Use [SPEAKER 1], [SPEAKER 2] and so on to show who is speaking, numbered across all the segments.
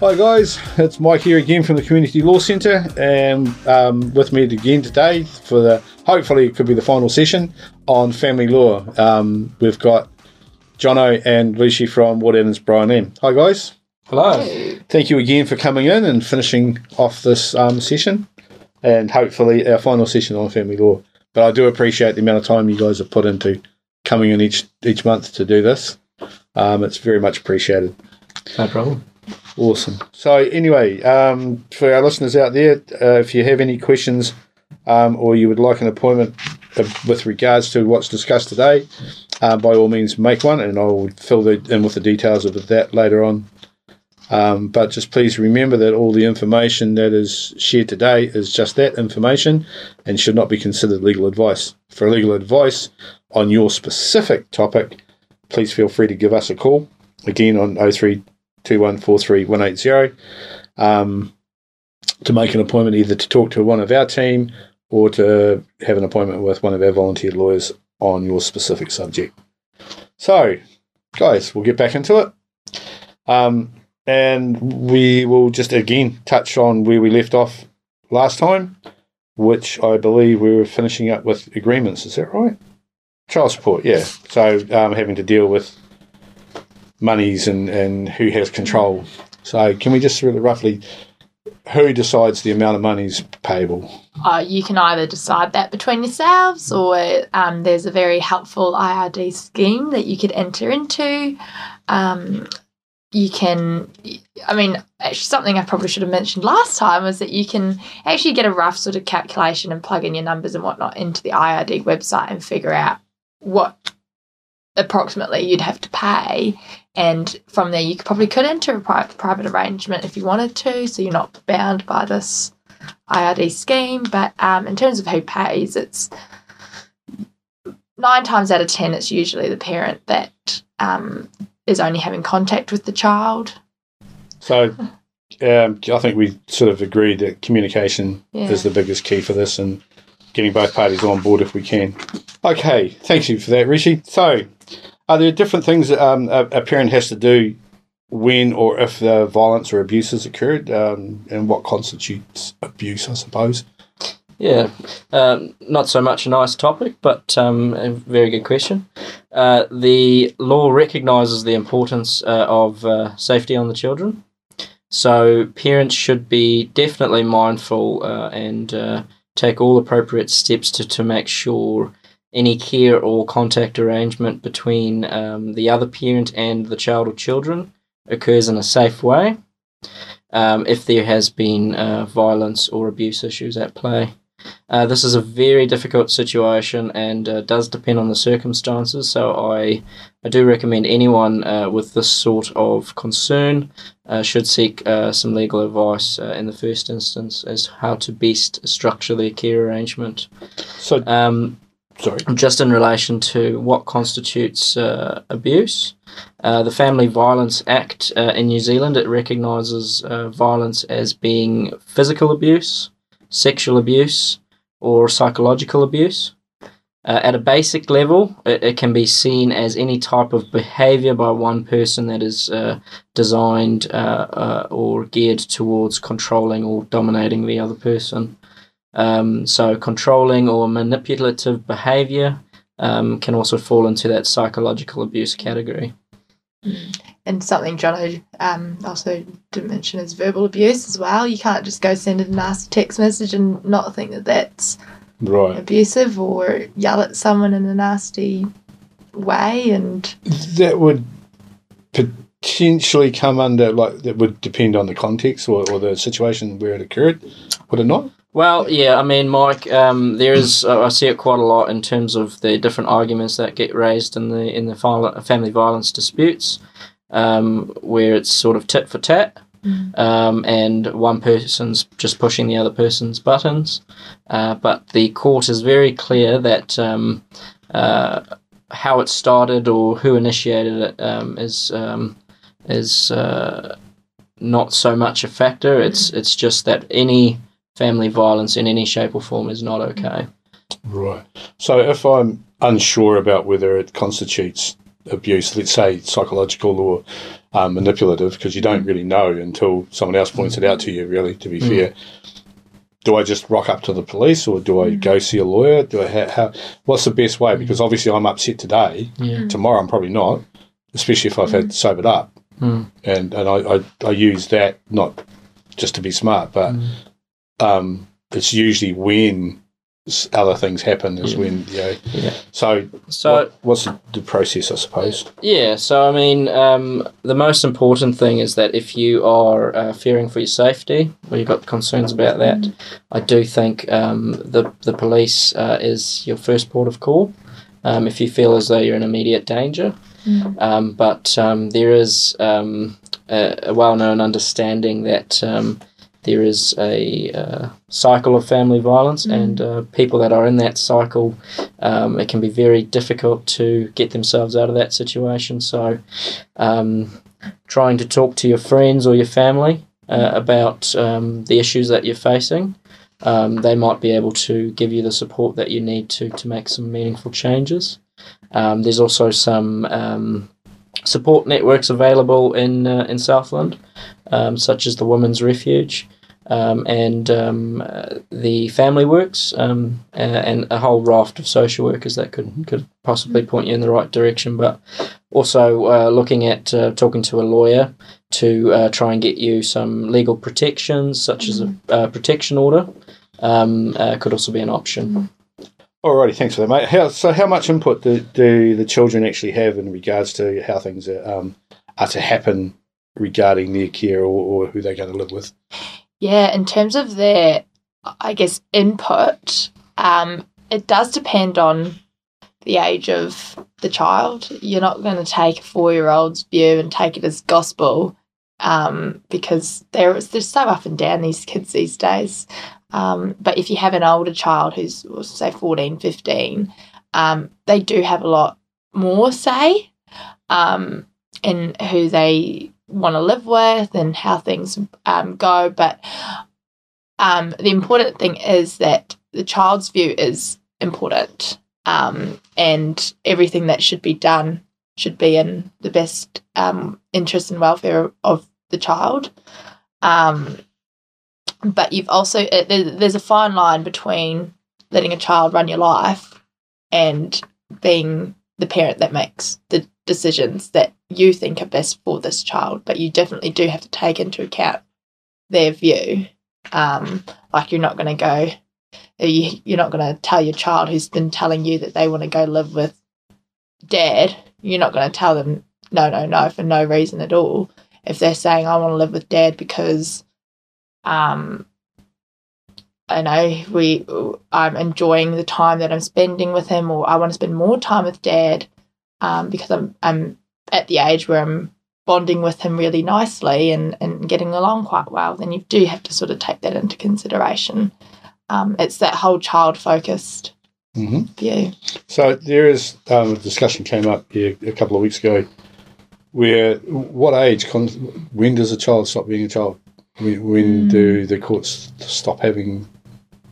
[SPEAKER 1] Hi guys, it's Mike here again from the Community Law Centre, and um, with me again today for the hopefully it could be the final session on family law. Um, we've got Jono and Rishi from Wood Evans Brian M. Hi guys.
[SPEAKER 2] Hello.
[SPEAKER 1] Thank you again for coming in and finishing off this um, session, and hopefully our final session on family law. But I do appreciate the amount of time you guys have put into coming in each each month to do this. Um, it's very much appreciated.
[SPEAKER 2] No problem.
[SPEAKER 1] Awesome. So anyway, um, for our listeners out there, uh, if you have any questions um, or you would like an appointment uh, with regards to what's discussed today, uh, by all means make one, and I will fill the, in with the details of that later on. Um, but just please remember that all the information that is shared today is just that information and should not be considered legal advice. For legal advice on your specific topic, please feel free to give us a call. Again on 03 2143 um, to make an appointment either to talk to one of our team or to have an appointment with one of our volunteer lawyers on your specific subject. So, guys, we'll get back into it. Um, and we will just again touch on where we left off last time, which I believe we were finishing up with agreements. Is that right? Child support, yeah. So, um, having to deal with monies and, and who has control. So can we just of roughly who decides the amount of monies payable?
[SPEAKER 3] Uh, you can either decide that between yourselves, or um, there's a very helpful IRD scheme that you could enter into. Um, you can, I mean, actually, something I probably should have mentioned last time was that you can actually get a rough sort of calculation and plug in your numbers and whatnot into the IRD website and figure out what approximately you'd have to pay and from there you probably could enter a private, private arrangement if you wanted to so you're not bound by this IRD scheme but um, in terms of who pays it's nine times out of ten it's usually the parent that um, is only having contact with the child
[SPEAKER 1] so um, I think we sort of agreed that communication yeah. is the biggest key for this and getting both parties on board if we can. Okay, thank you for that, Rishi. So, are there different things um, a, a, parent has to do when or if the violence or abuse has occurred, um, and what constitutes abuse, I suppose?
[SPEAKER 2] Yeah, um, not so much a nice topic, but um, a very good question. Uh, the law recognises the importance uh, of uh, safety on the children. So parents should be definitely mindful uh, and uh, take all appropriate steps to, to make sure any care or contact arrangement between um, the other parent and the child or children occurs in a safe way um, if there has been uh, violence or abuse issues at play. Uh, this is a very difficult situation and uh, does depend on the circumstances. So I, I do recommend anyone uh, with this sort of concern uh, should seek uh, some legal advice uh, in the first instance as how to best structure their care arrangement.
[SPEAKER 1] So, um, sorry,
[SPEAKER 2] just in relation to what constitutes abuse. the Family Violence Act in New Zealand it recognises violence as being physical abuse, sexual abuse, or psychological abuse. Uh, at a basic level, it, it, can be seen as any type of behavior by one person that is uh, designed uh, uh or geared towards controlling or dominating the other person. Um, so, controlling or manipulative behavior um, can also fall into that psychological abuse category.
[SPEAKER 3] Mm. And something John um, also didn't mention is verbal abuse as well. You can't just go send a nasty text message and not think that that's
[SPEAKER 1] right.
[SPEAKER 3] abusive or yell at someone in a nasty way. And
[SPEAKER 1] that would potentially come under like that would depend on the context or, or the situation where it occurred, would it not?
[SPEAKER 2] Well, yeah, I mean, Mike, um, there is I see it quite a lot in terms of the different arguments that get raised in the in the family violence disputes um, where it's sort of tit for tat. um, and one person's just pushing the other person's buttons. Uh, but the court is very clear that um, uh, how it started or who initiated it um, is um, is uh, not so much a factor. It's it's just that any family violence in any shape or form is not okay.
[SPEAKER 1] Right. So if I'm unsure about whether it constitutes abuse, let's say psychological or um, manipulative, because you don't really know until someone else points it out to you, really, to be
[SPEAKER 2] Mm.
[SPEAKER 1] fair. Do I just rock up to the police or do I go see a lawyer? Do I ha- how, what's the best way? Because obviously I'm upset today.
[SPEAKER 2] Yeah.
[SPEAKER 1] Tomorrow I'm probably not, especially if I've had sobered up.
[SPEAKER 2] Mm.
[SPEAKER 1] And and I, I, I use that not just to be smart, but
[SPEAKER 2] Mm.
[SPEAKER 1] Um, it's usually when other things happen is
[SPEAKER 2] Yeah.
[SPEAKER 1] when you know.
[SPEAKER 2] Yeah.
[SPEAKER 1] So,
[SPEAKER 2] So
[SPEAKER 1] what, what's the, the process? I suppose.
[SPEAKER 2] Yeah, so I mean, um, the most important thing is that if you are uh, fearing for your safety or you've got concerns about that, I do think um, the the police uh, is your first port of call. Um, if you feel as though you're in immediate danger, um, but um, there is um, a, a well-known understanding that um, there is a uh, cycle of family violence, and uh, people that are in that cycle, um, it can be very difficult to get themselves out of that situation. So, um, trying to talk to your friends or your family uh, about um, the issues that you're facing. Um, they might be able to give you the support that you need to to make some meaningful changes. Um, there's also some um, support networks available in uh, in Southland, um, such as the Women's Refuge um, and um, uh, the Family Works, um, uh, and a whole raft of social workers that could could possibly point you in the right direction. But also uh, looking at uh, talking to a lawyer to uh, try and get you some legal protections, such as a uh, protection order, um, uh, could also be an option.
[SPEAKER 1] Alrighty, thanks for that, mate. How, so, how much input do, do the children actually have in regards to how things are, um, are to happen regarding their care or, or who they're going to live with?
[SPEAKER 3] Yeah, in terms of their, I guess, input, um, it does depend on the age of the child. You're not going to take a four year old's view and take it as gospel um, because they're, they're so up and down, these kids these days. Um, but if you have an older child who's, say, 14, 15, um, they do have a lot more say um, in who they want to live with and how things um, go. But um, the important thing is that the child's view is important, um, and everything that should be done should be in the best um, interest and welfare of the child. Um, but you've also it, there's a fine line between letting a child run your life and being the parent that makes the decisions that you think are best for this child, but you definitely do have to take into account their view. Um, like you're not going to go, you, you're not going to tell your child who's been telling you that they want to go live with dad. You're not going to tell them no, no, no for no reason at all. If they're saying I want to live with dad because, um, I know we, I'm enjoying the time that I'm spending with him, or I want to spend more time with dad, um, because I'm I'm at the age where I'm bonding with him really nicely and, and getting along quite well, then you do have to sort of take that into consideration. Um, it's that whole child focused
[SPEAKER 1] Mm-hmm.
[SPEAKER 3] view.
[SPEAKER 1] So there is um, a discussion came up here a couple of weeks ago where what age, when does a child stop being a child? When, when
[SPEAKER 3] Mm.
[SPEAKER 1] do the courts stop having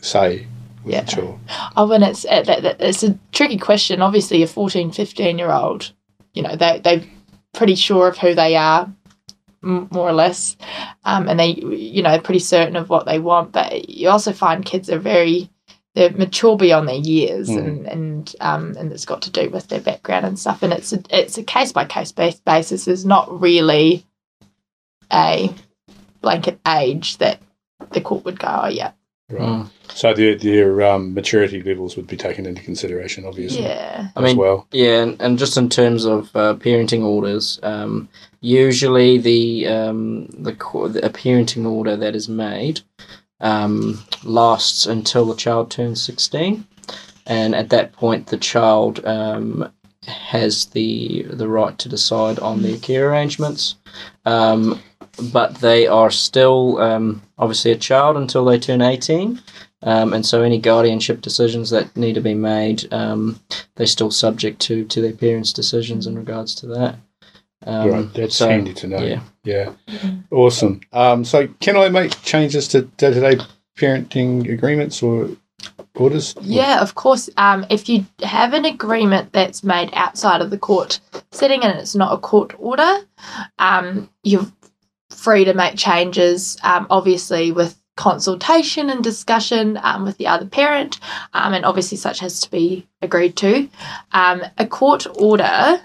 [SPEAKER 1] say
[SPEAKER 3] Yeah.
[SPEAKER 1] child?
[SPEAKER 3] Oh, and it's that, it's a tricky question. Obviously, a 14, 15 year old, you know, they they're pretty sure of who they are, more or less, um, and they you know pretty certain of what they want. But you also find kids are very they're mature beyond their years,
[SPEAKER 1] Mm.
[SPEAKER 3] and and um, and it's got to do with their background and stuff. And it's a, it's a case by case basis. There's not really a blanket age that the court would go, oh yeah,
[SPEAKER 1] Right.
[SPEAKER 2] Mm.
[SPEAKER 1] So their their um, maturity levels would be taken into consideration, obviously,
[SPEAKER 3] yeah,
[SPEAKER 2] I mean,
[SPEAKER 1] well.
[SPEAKER 2] Yeah, and, and just in terms of uh, parenting orders, um, usually the um, the, co- the a parenting order that is made um, lasts until the child turns sixteen, and at that point the child um, has the the right to decide on their care arrangements. Um, but they are still um, obviously a child until they turn 18. Um, and so any guardianship decisions that need to be made, um, they're still subject to, to their parents' decisions in regards to that. Um,
[SPEAKER 1] right, that's
[SPEAKER 2] so,
[SPEAKER 1] handy to know.
[SPEAKER 2] yeah.
[SPEAKER 1] Yeah, awesome. Um, so, can I make changes to day to day parenting agreements or orders?
[SPEAKER 3] Yeah, of course. Um, if you have an agreement that's made outside of the court setting and it's not a court order, um, you're free to make changes, um, obviously with consultation and discussion um, with the other parent, um, and obviously such has to be agreed to. Um, a court order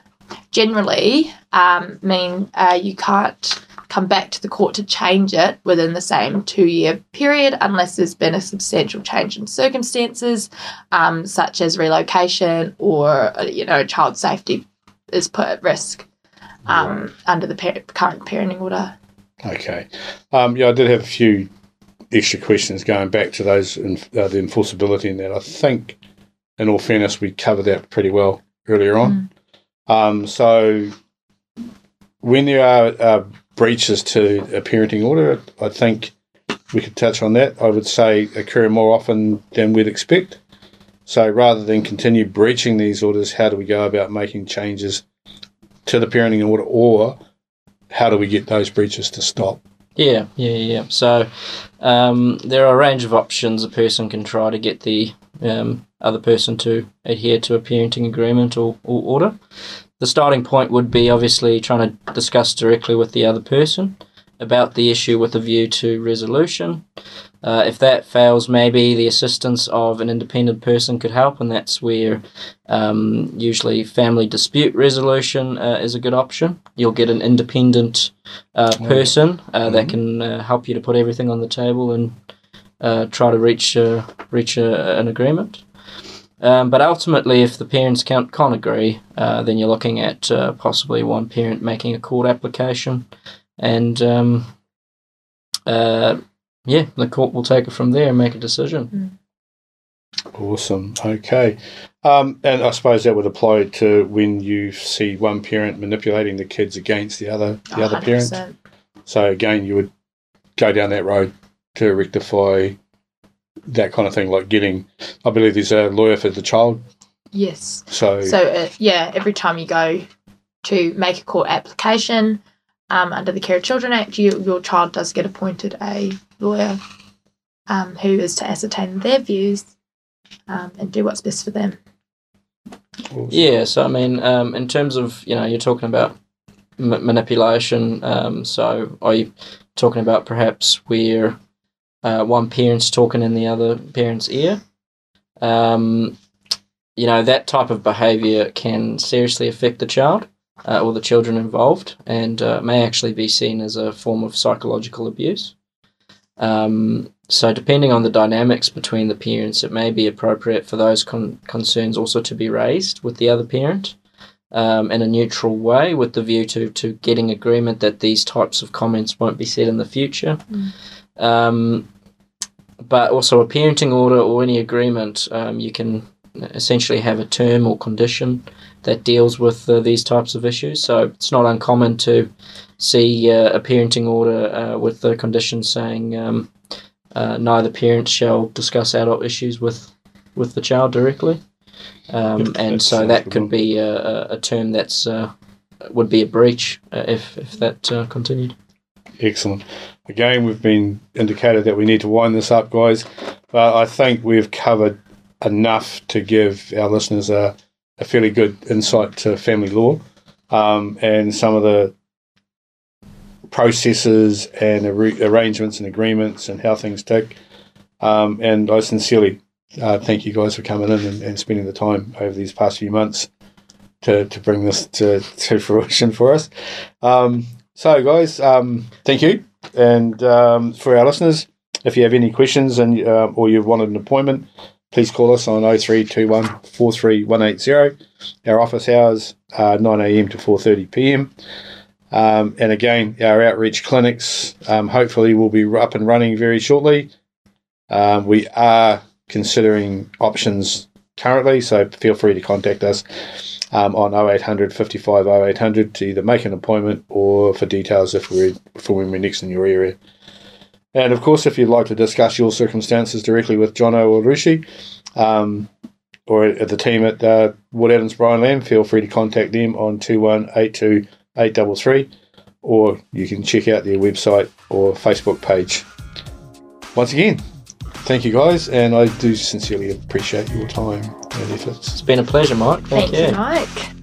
[SPEAKER 3] generally um, mean uh, you can't come back to the court to change it within the same two year period unless there's been a substantial change in circumstances, um, such as relocation or you know child safety is put at risk um, under the par- current parenting order.
[SPEAKER 1] Okay. Um, yeah, I did have a few extra questions going back to those in, uh, the enforceability in that. I think, in all fairness, we covered that pretty well earlier on. Um, so, when there are uh, breaches to a parenting order, I think we could touch on that. I would say occur more often than we'd expect. So, rather than continue breaching these orders, how do we go about making changes to the parenting order, or how do we get those breaches to stop?
[SPEAKER 2] Yeah, yeah, yeah. So um, there are a range of options a person can try to get the um, other person to adhere to a parenting agreement or, or order. The starting point would be obviously trying to discuss directly with the other person about the issue with a view to resolution. Uh, if that fails, maybe the assistance of an independent person could help, and that's where um, usually family dispute resolution uh, is a good option. You'll get an independent uh, person uh, that
[SPEAKER 1] Mhm.
[SPEAKER 2] can uh, help you to put everything on the table and uh, try to reach uh, reach a, an agreement. Um, but ultimately, if the parents can't, can't agree, uh, then you're looking at uh, possibly one parent making a court application, and um, uh, yeah, the court will take it from there and make a decision.
[SPEAKER 1] Awesome. Okay. Um, and I suppose that would apply to when you see one parent manipulating the kids against the other the other parent.
[SPEAKER 3] 100%.
[SPEAKER 1] So again, you would go down that road to rectify that kind of thing, like getting. I believe there's a lawyer for the child.
[SPEAKER 3] Yes.
[SPEAKER 1] So,
[SPEAKER 3] So uh, yeah, every time you go to make a court application um, under the Care of Children Act, you, your child does get appointed a lawyer um, who is to ascertain their views um, and do what's best for them.
[SPEAKER 1] awesome.
[SPEAKER 2] Yeah, so I mean, um, in terms of you know, you're talking about ma- manipulation. Um, so are you talking about perhaps where uh, one parent's talking in the other parent's ear? Um, you know, that type of behaviour can seriously affect the child uh, or the children involved, and uh, may actually be seen as a form of psychological abuse. Um, so, depending on the dynamics between the parents, it may be appropriate for those con- concerns also to be raised with the other parent um, in a neutral way, with the view to, to getting agreement that these types of comments won't be said in the future. Um, but also, a parenting order or any agreement, um, you can essentially have a term or condition that deals with uh, these types of issues. So, it's not uncommon to see uh, a parenting order uh, with the condition saying um, uh, neither parent shall discuss adult issues with with the child directly, um,
[SPEAKER 1] Yep,
[SPEAKER 2] and so that could be a, a, term that's uh, would be a breach uh, if if that uh, continued.
[SPEAKER 1] Excellent. Again, we've been indicated that we need to wind this up, guys. But I think we've covered enough to give our listeners a, a fairly good insight to family law um, and some of the processes and arra- arrangements and agreements and how things tick. Um, and I sincerely uh, thank you guys for coming in and, and spending the time over these past few months to, to bring this to, to fruition for us. Um, so, guys, um, thank you. And um, for our listeners, if you have any questions and uh, or you've wanted an appointment, please call us on 0321 43180. Our office hours are 9 a.m. to 4:30 p.m. Um, and again, our outreach clinics um, hopefully will be up and running very shortly. Um, we are considering options currently, so feel free to contact us um, on 0800 55 0800 to either make an appointment or for details if we're for when we're next in your area. And of course, if you'd like to discuss your circumstances directly with Jono or Rushi, um, or at the team at uh, Wood Evans Brian Lamb, feel free to contact them on 2182 833, or you can check out their website or Facebook page. Once again, thank you guys, and I do sincerely appreciate your time and efforts.
[SPEAKER 2] It's been a pleasure, Mike. Thank,
[SPEAKER 3] Thank you, Mike.